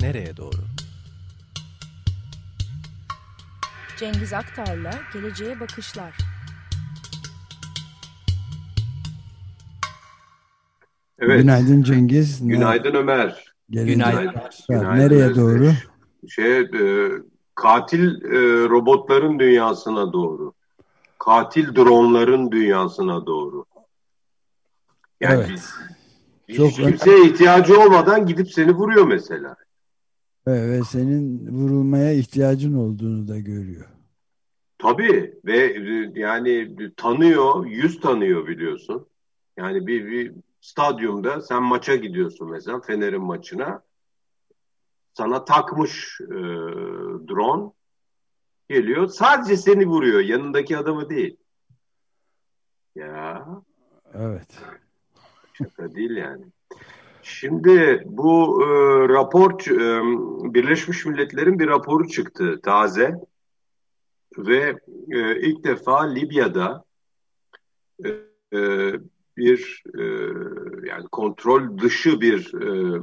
nereye doğru? Cengiz Aktar'la Geleceğe Bakışlar. Evet. Günaydın Cengiz. Günaydın Ömer. Gelecek- Günaydın. Günaydın Nereye doğru? Şey, e, katil e, robotların dünyasına doğru. Katil dronların dünyasına doğru. Yani Evet. hiç Çok kimseye ihtiyacı olmadan gidip seni vuruyor mesela. Ve, senin vurulmaya ihtiyacın olduğunu da görüyor. Tabii ve e, yani tanıyor, yüz tanıyor biliyorsun. Yani bir, bir stadyumda sen maça gidiyorsun mesela Fener'in maçına. Sana takmış e, drone geliyor. Sadece seni vuruyor. Yanındaki adamı değil. Ya Evet. şaka değil yani. Şimdi bu e, rapor e, Birleşmiş Milletler'in bir raporu çıktı taze ve e, ilk defa Libya'da e, e, bir e, yani kontrol dışı bir e,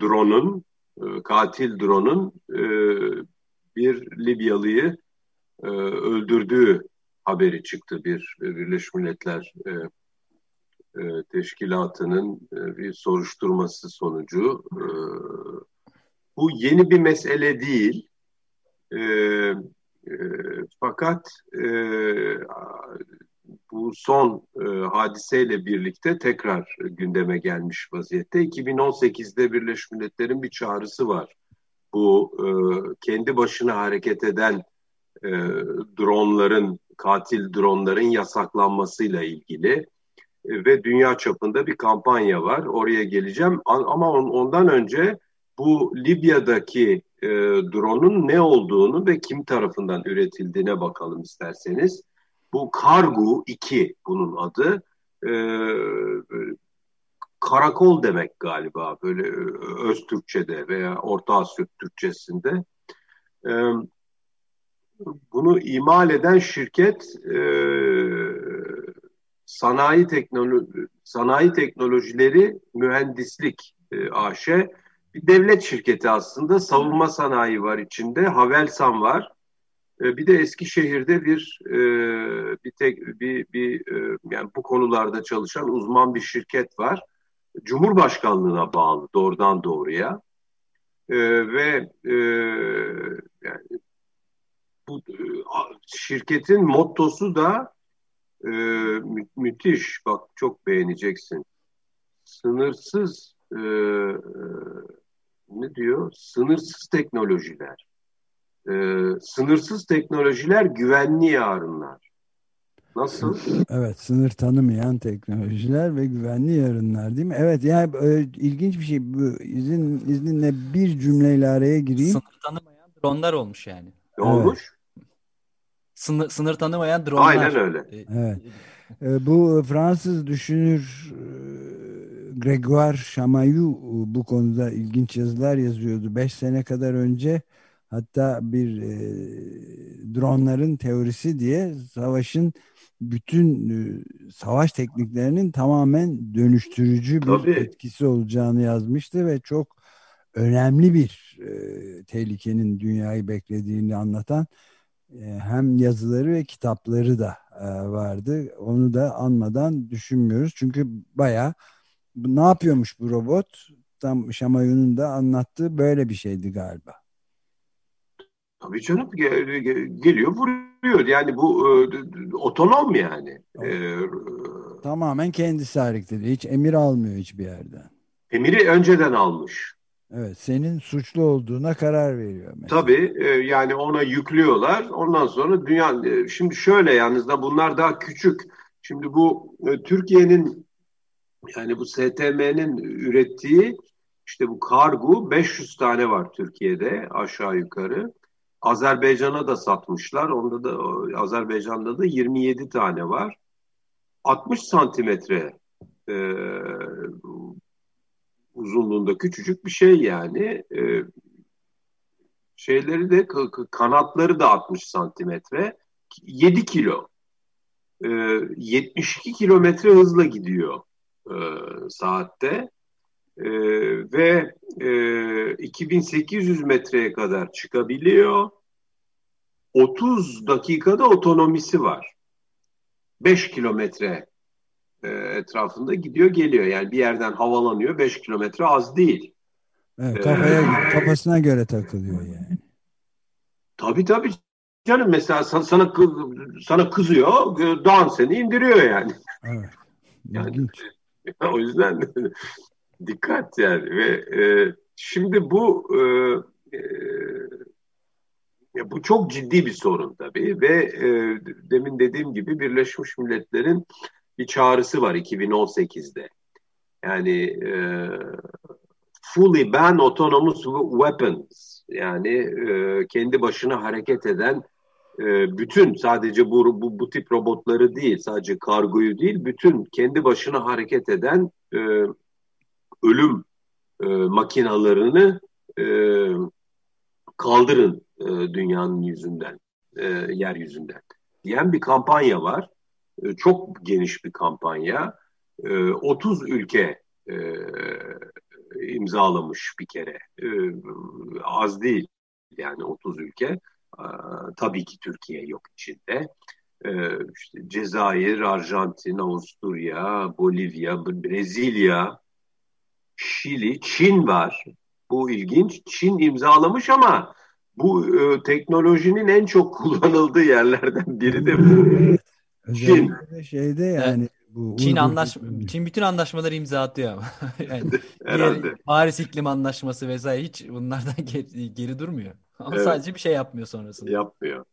drone'un e, katil drone'un e, bir Libyalı'yı e, öldürdüğü haberi çıktı bir Birleşmiş Milletler e, e, teşkilatının e, bir soruşturması sonucu. E, bu yeni bir mesele değil. Fakat bu son hadiseyle birlikte tekrar gündeme gelmiş vaziyette. 2018'de Birleşmiş Milletler'in bir çağrısı var. Bu kendi başına hareket eden dronların, katil dronların yasaklanmasıyla ilgili ve dünya çapında bir kampanya var. Oraya geleceğim ama on- ondan önce bu Libya'daki e, drone'un ne olduğunu ve kim tarafından üretildiğine bakalım isterseniz. Bu Kargu 2 bunun adı. E, karakol demek galiba böyle öz Türkçe'de veya Orta Asya Türkçesinde. E, bunu imal eden şirket e, sanayi teknoloji sanayi teknolojileri mühendislik e, AŞ bir devlet şirketi aslında. Savunma sanayi var içinde. Havelsan var. E, bir de Eskişehir'de bir e, bir tek bir, bir e, yani bu konularda çalışan uzman bir şirket var. Cumhurbaşkanlığına bağlı doğrudan doğruya. E, ve e, yani bu e, şirketin mottosu da e, mü- müthiş. Bak çok beğeneceksin. Sınırsız e, e, ne diyor? Sınırsız teknolojiler. E, sınırsız teknolojiler güvenli yarınlar. Nasıl? Evet, sınır tanımayan teknolojiler ve güvenli yarınlar değil mi? Evet, yani e, ilginç bir şey. Bu izin izninle bir cümleyle araya gireyim. Sınır tanımayan dronlar olmuş yani. Ne olmuş? Sınır, sınır tanımayan dronlar. Aynen öyle. E, Evet. E, Bu Fransız düşünür e, Grégoire Chamaillou e, bu konuda ilginç yazılar yazıyordu. Beş sene kadar önce hatta bir e, dronların teorisi diye savaşın bütün e, savaş tekniklerinin tamamen dönüştürücü bir Tabii. etkisi olacağını yazmıştı ve çok önemli bir e, tehlikenin dünyayı beklediğini anlatan e, hem yazıları ve kitapları da e, vardı. Onu da anmadan düşünmüyoruz. Çünkü bayağı bu ne yapıyormuş bu robot? Tam Şamayun'un da anlattığı böyle bir şeydi galiba. Tabii canım ge- ge- geliyor vuruyor. Yani bu e, otonom yani. E, Tamamen kendisi hareket ediyor. Hiç emir almıyor hiçbir yerden. emiri önceden almış. Evet, senin suçlu olduğuna karar veriyor mesela. Tabii e, yani ona yüklüyorlar. Ondan sonra dünya e, şimdi şöyle yalnız da bunlar daha küçük. Şimdi bu e, Türkiye'nin yani bu STM'nin ürettiği işte bu kargo 500 tane var Türkiye'de aşağı yukarı. Azerbaycan'a da satmışlar. Onda da Azerbaycan'da da 27 tane var. 60 santimetre e, uzunluğunda küçücük bir şey yani. E, şeyleri de kanatları da 60 santimetre. 7 kilo. E, 72 kilometre hızla gidiyor e, saatte. E, ve e, 2800 metreye kadar çıkabiliyor. 30 dakikada otonomisi var. 5 kilometre e, etrafında gidiyor geliyor. Yani bir yerden havalanıyor 5 kilometre az değil. Evet, kafaya, kafasına göre takılıyor yani. Tabii tabii canım mesela sana, sana, sana kızıyor Doğan seni indiriyor yani. Evet. Yani, o yüzden dikkat yani ve e, şimdi bu e, e, bu çok ciddi bir sorun tabii ve e, demin dediğim gibi Birleşmiş Milletler'in bir çağrısı var 2018'de. Yani e, fully ban autonomous weapons yani e, kendi başına hareket eden e, bütün sadece bu, bu bu tip robotları değil sadece kargoyu değil bütün kendi başına hareket eden e, ölüm e, makinalarını e, kaldırın e, dünyanın yüzünden e, yeryüzünden diyen bir kampanya var e, çok geniş bir kampanya e, 30 ülke e, imzalamış bir kere. E, az değil yani 30 ülke. E, tabii ki Türkiye yok içinde. E, Cezayir, Arjantin, Avusturya, Bolivya, Brezilya, Şili, Çin var. Bu ilginç. Çin imzalamış ama bu e, teknolojinin en çok kullanıldığı yerlerden biri de bu. Çin. Şeyde yani bu Çin anlaş Çin bütün anlaşmaları imza atıyor ama. yani Herhalde. Paris İklim Anlaşması vesaire hiç bunlardan geri, geri durmuyor. Ama evet. sadece bir şey yapmıyor sonrasında. Yapmıyor.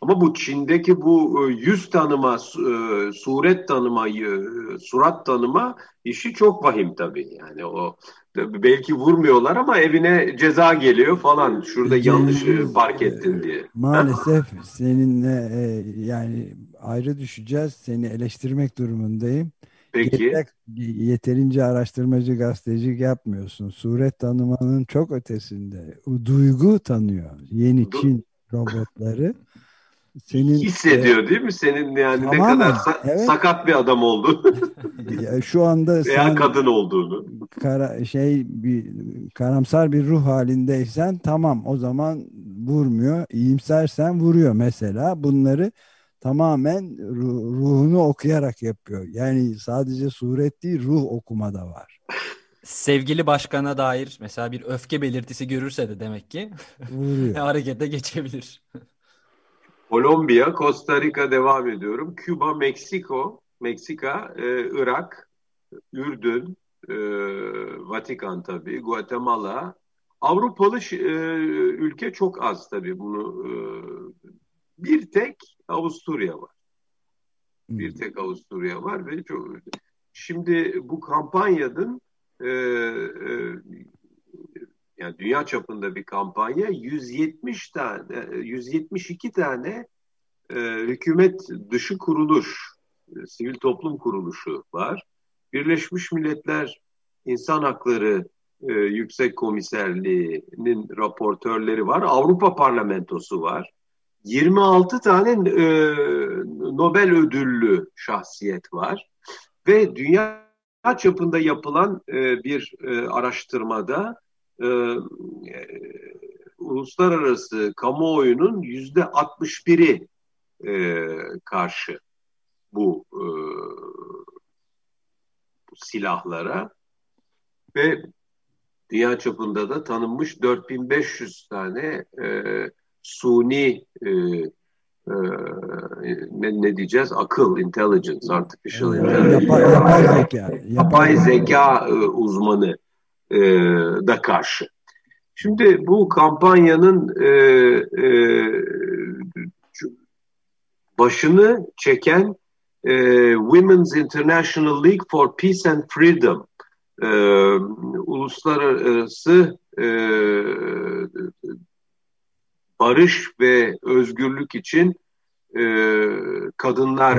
Ama bu Çin'deki bu e, yüz tanıma, e, suret tanıma, e, surat tanıma işi çok vahim tabii. Yani o belki vurmuyorlar ama evine ceza geliyor falan. Şurada yanlış park ettin diye. Maalesef seninle yani ayrı düşeceğiz. Seni eleştirmek durumundayım. Peki. Yeter, yeterince araştırmacı gazetecilik yapmıyorsun. Suret tanımanın çok ötesinde. Duygu tanıyor. Yeni du Çin robotları. Senin hissediyor e, değil mi? Senin yani ne kadar sa evet. sakat bir adam olduğunu. şu anda veya sen kadın olduğunu. Kara, şey bir karamsar bir ruh halindeysen tamam o zaman vurmuyor. İyimsersen vuruyor mesela. Bunları tamamen ruhunu okuyarak yapıyor. Yani sadece suret değil ruh okuma da var. Sevgili başkana dair mesela bir öfke belirtisi görürse de demek ki harekete geçebilir. Kolombiya, Costa Rica devam ediyorum. Küba, Meksiko, Meksika, e, Irak, Ürdün, e, Vatikan tabii, Guatemala. Avrupalı e, ülke çok az tabii bunu. E, bir tek Avusturya var. Bir hmm. tek Avusturya var ve çok... Şimdi bu kampanyanın e, e, yani dünya çapında bir kampanya 170 tane 172 tane e, hükümet dışı kuruluş e, sivil toplum kuruluşu var. Birleşmiş Milletler İnsan Hakları e, Yüksek Komiserliği'nin raportörleri var. Avrupa Parlamentosu var. 26 tane e, Nobel ödüllü şahsiyet var. Ve dünya çapında yapılan e, bir e, araştırmada e, e, uluslararası kamuoyunun yüzde 61'i e, karşı bu, e, bu silahlara. Ve dünya çapında da tanınmış 4500 tane e, suni e, e, ne, ne diyeceğiz? Akıl, intelligence, artificial intelligence. Yapay, yapay zeka. Yapay zeka e, uzmanı e, da karşı. Şimdi bu kampanyanın e, e, başını çeken e, Women's International League for Peace and Freedom e, uluslararası e, barış ve özgürlük için e, kadınlar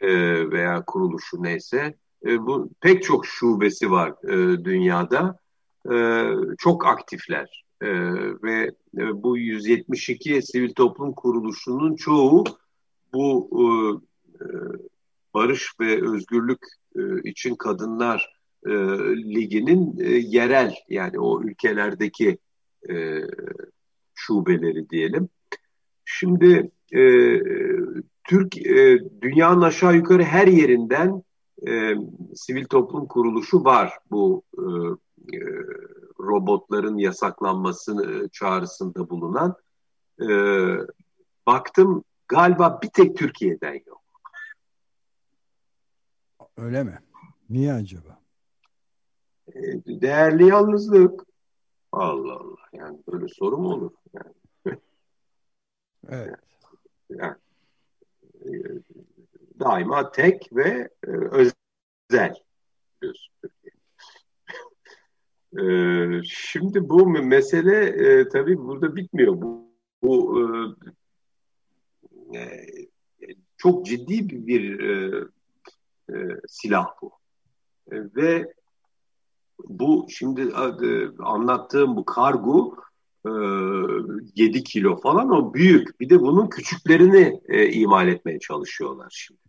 e, veya kuruluşu neyse e, bu pek çok şubesi var e, dünyada. E, çok aktifler e, ve e, bu 172 sivil toplum kuruluşunun çoğu bu e, e, barış ve özgürlük e, için kadınlar e, e, Ligi'nin e, yerel yani o ülkelerdeki e, şubeleri diyelim. Şimdi e, Türk e, dünyanın aşağı yukarı her yerinden e, sivil toplum kuruluşu var bu e, e, robotların yasaklanması çağrısında bulunan. E, baktım galiba bir tek Türkiye'den yok. Öyle mi? Niye acaba? E, değerli yalnızlık. Allah Allah. Yani böyle soru mu olur? Evet. Yani, e, daima tek ve e, özel diyorsun. E, şimdi bu mesele tabii burada bitmiyor. Bu, bu çok ciddi bir, bir silah bu. Ve bu şimdi anlattığım bu kargo 7 kilo falan o büyük. Bir de bunun küçüklerini e, imal etmeye çalışıyorlar şimdi.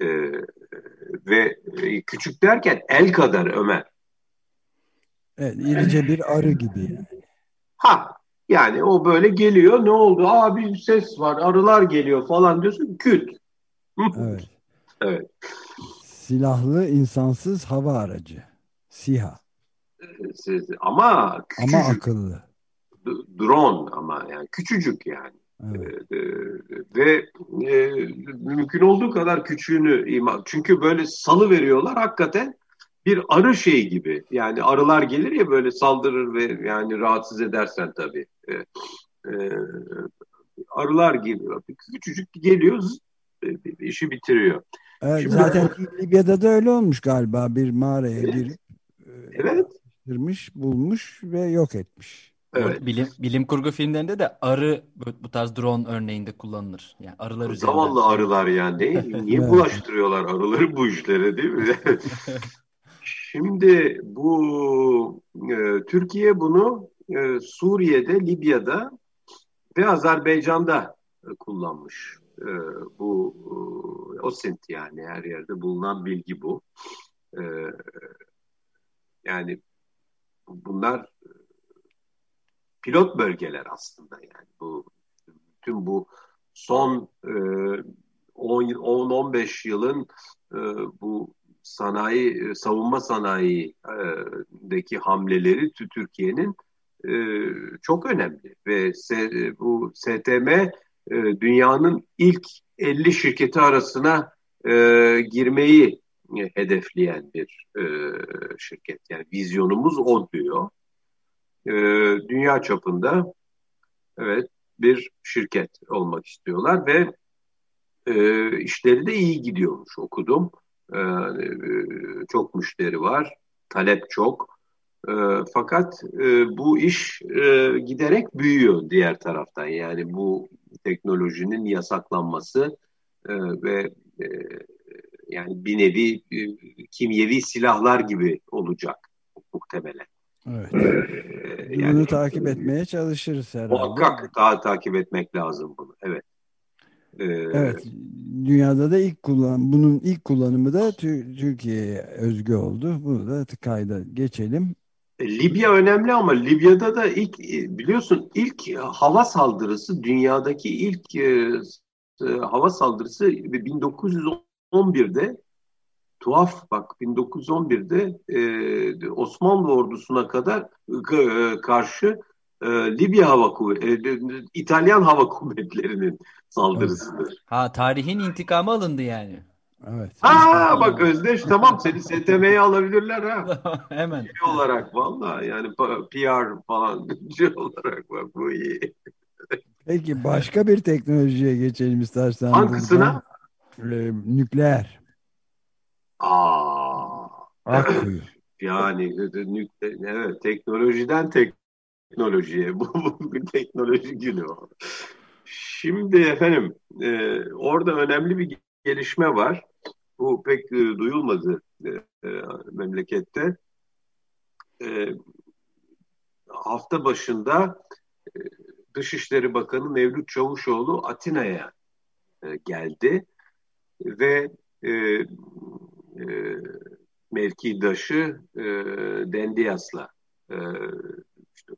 E, ve e, küçük derken el kadar Ömer. Evet, irice bir arı gibi yani. Ha, yani o böyle geliyor. Ne oldu? Aa bir ses var. Arılar geliyor falan diyorsun. Küt. evet. Evet. Silahlı insansız hava aracı. SİHA. Ama küçücük. Ama akıllı. Drone ama yani küçücük yani. Evet. Ee, ve e, mümkün olduğu kadar küçüğünü ima. Çünkü böyle salı veriyorlar hakikaten bir arı şeyi gibi. Yani arılar gelir ya böyle saldırır ve yani rahatsız edersen tabii. Ee, e, arılar geliyor. Küçücük geliyor e, işi bitiriyor. Evet, Şimdi, zaten Libya'da da öyle olmuş galiba bir mağaraya evet. girip evet. Kırmış, bulmuş ve yok etmiş. Evet. Bilim, bilim kurgu filmlerinde de arı bu tarz drone örneğinde kullanılır. Yani arılar üzerinde. Zavallı arılar yani. Niye bulaştırıyorlar arıları bu işlere değil mi? Şimdi bu e, Türkiye bunu e, Suriye'de, Libya'da ve Azerbaycan'da e, kullanmış. E, bu e, OSINT yani her yerde bulunan bilgi bu. E, yani bunlar pilot bölgeler aslında yani bu tüm bu son e, 10-15 yılın e, bu sanayi savunma sanayideki hamleleri Türkiye'nin e, çok önemli ve bu STM e, dünyanın ilk 50 şirketi arasına e, girmeyi hedefleyen bir e, şirket. Yani vizyonumuz o diyor. E, dünya çapında evet bir şirket olmak istiyorlar ve e, işleri de iyi gidiyormuş okudum. E, çok müşteri var, talep çok. E, fakat e, bu iş e, giderek büyüyor diğer taraftan. Yani bu teknolojinin yasaklanması e, ve e, yani bir nevi e, kimyevi silahlar gibi olacak muhtemelen. Evet. Ee, yani, bunu takip etmeye çalışırız herhalde. Muhakkak daha takip etmek lazım bunu. Evet. Ee, evet. Dünyada da ilk kullan bunun ilk kullanımı da Türkiye'ye özgü oldu. Bunu da kayda geçelim. E, Libya önemli ama Libya'da da ilk e, biliyorsun ilk hava saldırısı dünyadaki ilk e, hava saldırısı 1910 11'de tuhaf bak 1911'de e, Osmanlı ordusuna kadar e, karşı e, Libya Hava Kuvvetleri, e, İtalyan Hava Kuvvetleri'nin saldırısıdır. Ha tarihin intikamı alındı yani. Evet. Ha bak Özdeş tamam seni STM'ye alabilirler ha. Hemen. Şey olarak valla yani PR falan şey olarak bak bu iyi. Peki başka bir teknolojiye geçelim istersen. Hangisine? Ee, nükleer. Aa. Akkuyu. Yani nükleer, evet teknolojiden teknolojiye bu, bu bir teknoloji günü. Şimdi efendim e, orada önemli bir gelişme var. Bu pek e, duyulmadı e, e, memlekette. E, hafta başında e, Dışişleri Bakanı Mevlüt Çavuşoğlu Atina'ya e, geldi ve e, e, mevkidaşı e, Dendias'la e, işte,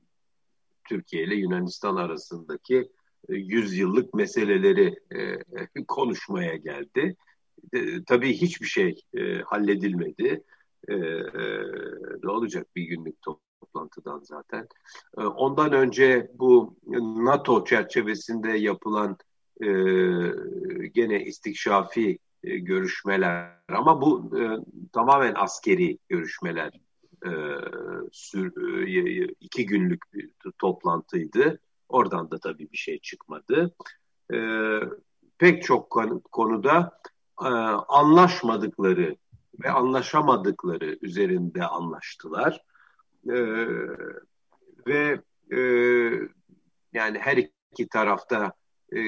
Türkiye ile Yunanistan arasındaki e, yüzyıllık meseleleri e, konuşmaya geldi. E, tabii hiçbir şey e, halledilmedi. E, e, ne olacak bir günlük toplantıdan zaten. E, ondan önce bu NATO çerçevesinde yapılan e, gene istikşafi e, görüşmeler ama bu e, tamamen askeri görüşmeler e, sür, e, iki günlük bir toplantıydı. Oradan da tabii bir şey çıkmadı. E, pek çok konuda e, anlaşmadıkları ve anlaşamadıkları üzerinde anlaştılar. E, ve e, yani her iki tarafta e,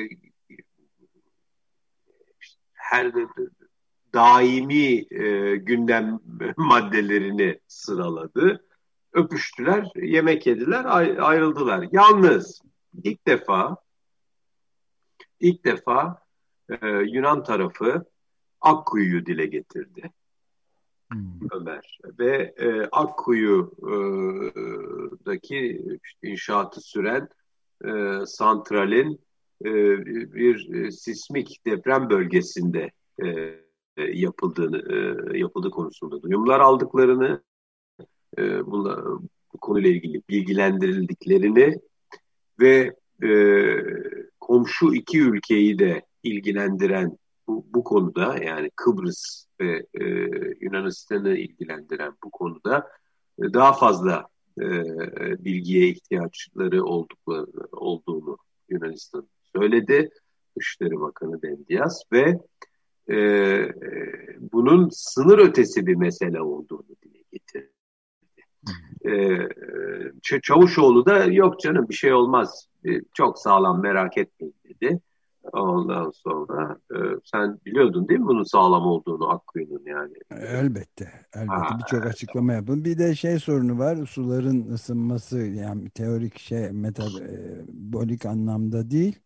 her daimi e, gündem maddelerini sıraladı. Öpüştüler, yemek yediler, ayrıldılar. Yalnız ilk defa ilk defa e, Yunan tarafı Akkuyu'yu dile getirdi. Hmm. Ömer ve e, Akkuyu'daki işte inşaatı süren e, santralin e, bir e, sismik deprem bölgesinde e, yapıldığını yapıldığı konusunda duyumlar aldıklarını bunla, bu konuyla ilgili bilgilendirildiklerini ve komşu iki ülkeyi de ilgilendiren bu, bu konuda yani Kıbrıs ve e, Yunanistan'ı ilgilendiren bu konuda e, daha fazla e, bilgiye ihtiyaçları oldukları, olduğunu Yunanistan söyledi. Dışişleri Bakanı Dendias ve e, bunun sınır ötesi bir mesele olduğunu dile getirdi. E, Çavuşoğlu da yok canım bir şey olmaz e, çok sağlam merak etmeyin dedi. Ondan sonra e, sen biliyordun değil mi bunun sağlam olduğunu Akkuyu'nun yani? Elbette. Elbette birçok açıklama yapın. Bir de şey sorunu var. Suların ısınması yani teorik şey metabolik anlamda değil.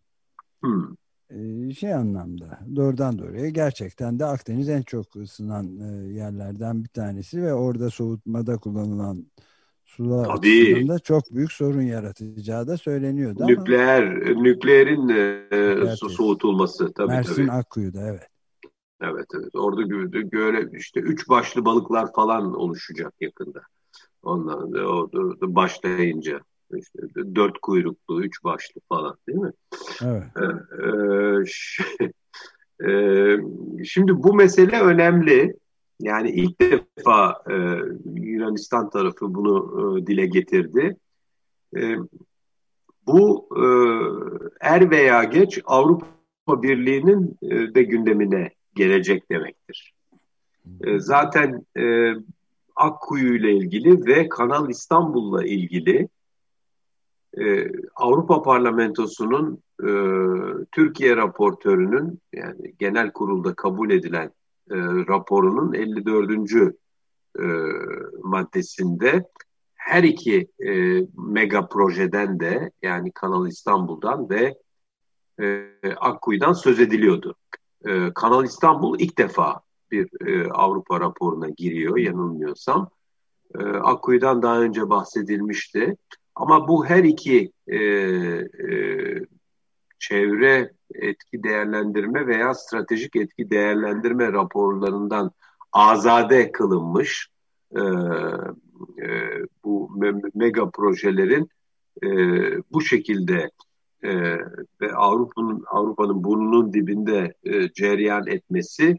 Hmm. Şey anlamda doğrudan doğruya gerçekten de Akdeniz en çok ısınan yerlerden bir tanesi ve orada soğutmada kullanılan sular açısından çok büyük sorun yaratacağı da söyleniyordu Nükleer, ama, nükleerin e, su soğutulması tabii Mersin tabii. Akkuyu'da evet. Evet evet orada göre işte üç başlı balıklar falan oluşacak yakında. Ondan o, başlayınca işte dört kuyruklu, üç başlı falan değil mi? Evet. Ee, e, şimdi bu mesele önemli. Yani ilk defa e, Yunanistan tarafı bunu e, dile getirdi. E, bu e, er veya geç Avrupa Birliği'nin e, de gündemine gelecek demektir. E, zaten e, Akkuyu ile ilgili ve Kanal İstanbul'la ilgili e, Avrupa Parlamentosu'nun e, Türkiye raportörünün yani genel kurulda kabul edilen e, raporunun 54. E, maddesinde her iki e, mega projeden de yani Kanal İstanbul'dan ve e, Akkuyu'dan söz ediliyordu. E, Kanal İstanbul ilk defa bir e, Avrupa raporuna giriyor yanılmıyorsam. E, Akkuyu'dan daha önce bahsedilmişti. Ama bu her iki e, e, çevre etki değerlendirme veya stratejik etki değerlendirme raporlarından azade kılınmış e, e, bu mega projelerin e, bu şekilde e, ve Avrupa'nın Avrupa'nın burnunun dibinde e, cereyan etmesi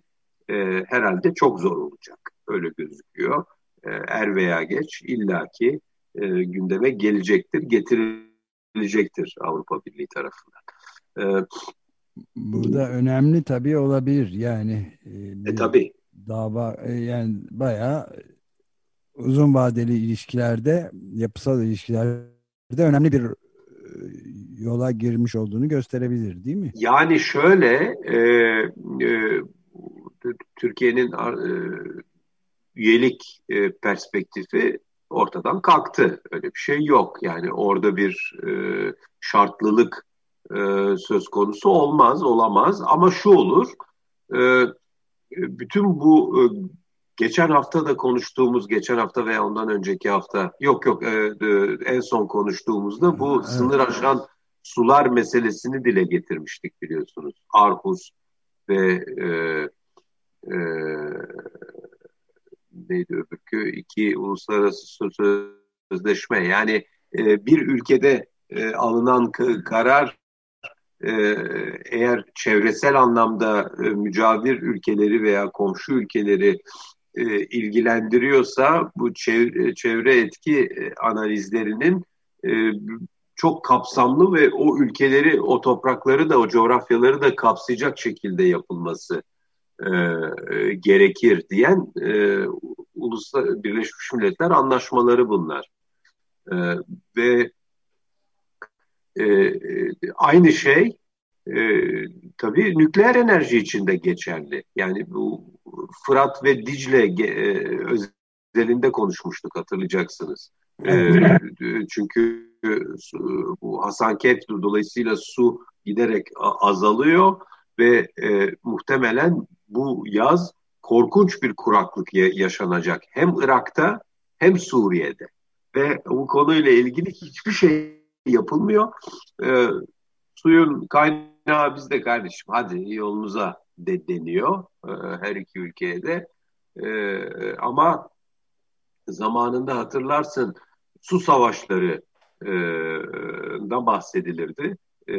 e, herhalde çok zor olacak. Öyle gözüküyor. E, er veya geç illaki e, gündeme gelecektir, getirilecektir Avrupa Birliği tarafından. E, Burada önemli tabii olabilir yani. E, e tabii. Dava e, yani bayağı uzun vadeli ilişkilerde, yapısal ilişkilerde önemli bir e, yola girmiş olduğunu gösterebilir değil mi? Yani şöyle e, e, Türkiye'nin e, üyelik e, perspektifi ortadan kalktı. Öyle bir şey yok. Yani orada bir e, şartlılık e, söz konusu olmaz, olamaz. Ama şu olur, e, bütün bu e, geçen hafta da konuştuğumuz, geçen hafta veya ondan önceki hafta, yok yok e, e, en son konuştuğumuzda bu evet. sınır aşan sular meselesini dile getirmiştik biliyorsunuz. Arhus ve e, e, neydi öbürkü? İki uluslararası sözleşme. Yani e, bir ülkede e, alınan karar e, eğer çevresel anlamda e, mücavir ülkeleri veya komşu ülkeleri e, ilgilendiriyorsa bu çevre, çevre etki e, analizlerinin e, çok kapsamlı ve o ülkeleri, o toprakları da, o coğrafyaları da kapsayacak şekilde yapılması e, gerekir diyen e, Uluslar Birleşmiş Milletler anlaşmaları bunlar. E, ve e, aynı şey e, tabii nükleer enerji için de geçerli. Yani bu Fırat ve Dicle e, özelinde konuşmuştuk hatırlayacaksınız. E, çünkü bu Hasankeyf dolayısıyla su giderek azalıyor ve e, muhtemelen bu yaz korkunç bir kuraklık yaşanacak. Hem Irak'ta hem Suriye'de. Ve bu konuyla ilgili hiçbir şey yapılmıyor. E, suyun kaynağı bizde kardeşim hadi yolunuza de deniyor e, her iki ülkeye de. E, ama zamanında hatırlarsın su savaşları e, da bahsedilirdi. E,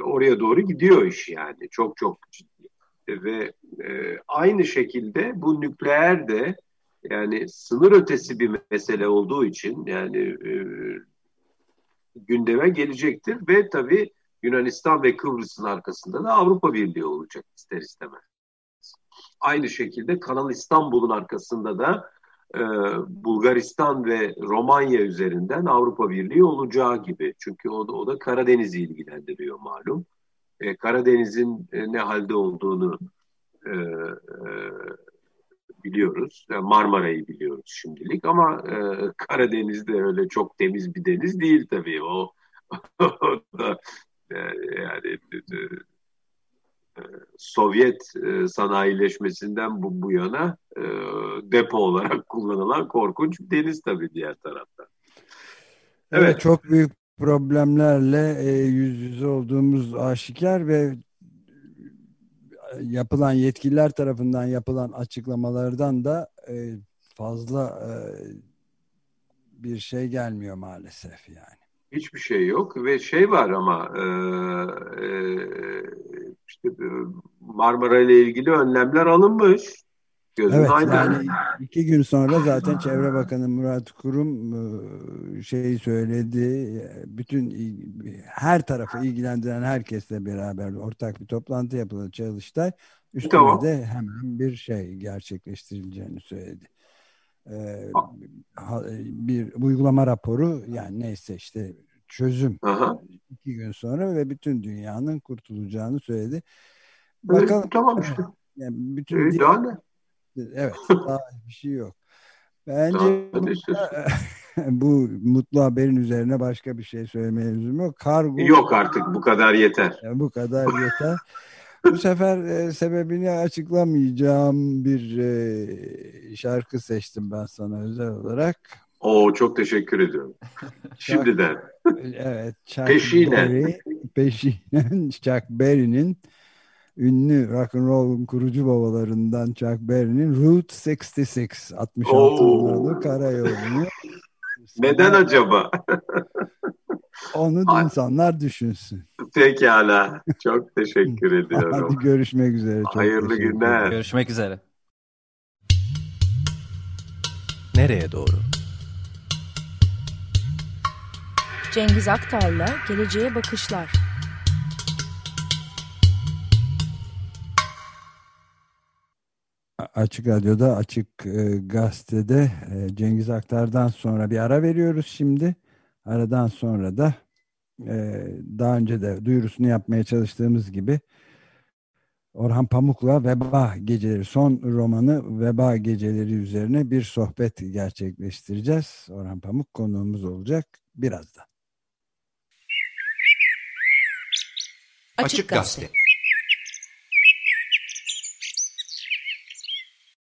oraya doğru gidiyor iş yani çok çok ciddi. Ve e, aynı şekilde bu nükleer de yani sınır ötesi bir mesele olduğu için yani e, gündeme gelecektir ve tabii Yunanistan ve Kıbrıs'ın arkasında da Avrupa Birliği olacak ister istemez. Aynı şekilde Kanal İstanbul'un arkasında da e, Bulgaristan ve Romanya üzerinden Avrupa Birliği olacağı gibi. Çünkü o da, o da Karadeniz'i ilgilendiriyor malum. E, Karadeniz'in e, ne halde olduğunu e, e, biliyoruz. Yani Marmara'yı biliyoruz şimdilik ama e, Karadeniz'de öyle çok temiz bir deniz değil tabii. O, o da e, yani e, e, Sovyet e, sanayileşmesinden bu, bu yana e, depo olarak kullanılan korkunç bir deniz tabii diğer taraftan. Evet, evet çok büyük problemlerle e, yüz yüze olduğumuz aşikar ve yapılan yetkililer tarafından yapılan açıklamalardan da e, fazla e, bir şey gelmiyor maalesef yani. Hiçbir şey yok ve şey var ama e, e, işte e, Marmara ile ilgili önlemler alınmış. Gözün evet yani iki gün sonra zaten Çevre Bakanı Murat Kurum e, şeyi söyledi. Bütün her tarafı ilgilendiren herkesle beraber ortak bir toplantı yapıldı Çalıştay. Üstüne tamam. de hemen bir şey gerçekleştirileceğini söyledi. Ee, bir uygulama raporu yani neyse işte çözüm Aha. iki gün sonra ve bütün dünyanın kurtulacağını söyledi. Bakalım. Evet, tamam işte. Yani bütün ee, daha ne? Evet daha bir şey yok. Bence bu mutlu haberin üzerine başka bir şey söylemeye lüzum yok. Kargo, yok artık bu kadar yeter. Yani bu kadar yeter. bu sefer e, sebebini açıklamayacağım bir e, şarkı seçtim ben sana özel olarak. Oo çok teşekkür ediyorum. Şimdiden. evet. Chuck peşinen. Berry, peşinen Chuck Berry'nin ünlü rock and roll'un kurucu babalarından Chuck Berry'nin Route 66 66 numaralı karayolunu. Neden acaba? Onu insanlar düşünsün. Pekala. Çok teşekkür ediyorum. Hadi görüşmek üzere. Çok Hayırlı günler. Görüşmek üzere. Nereye doğru? Cengiz Aktar'la Geleceğe Bakışlar. Açık Radyo'da, Açık e, Gazete'de e, Cengiz Aktar'dan sonra bir ara veriyoruz şimdi. Aradan sonra da e, daha önce de duyurusunu yapmaya çalıştığımız gibi Orhan Pamuk'la Veba Geceleri son romanı Veba Geceleri üzerine bir sohbet gerçekleştireceğiz. Orhan Pamuk konuğumuz olacak birazdan. Açık Gazete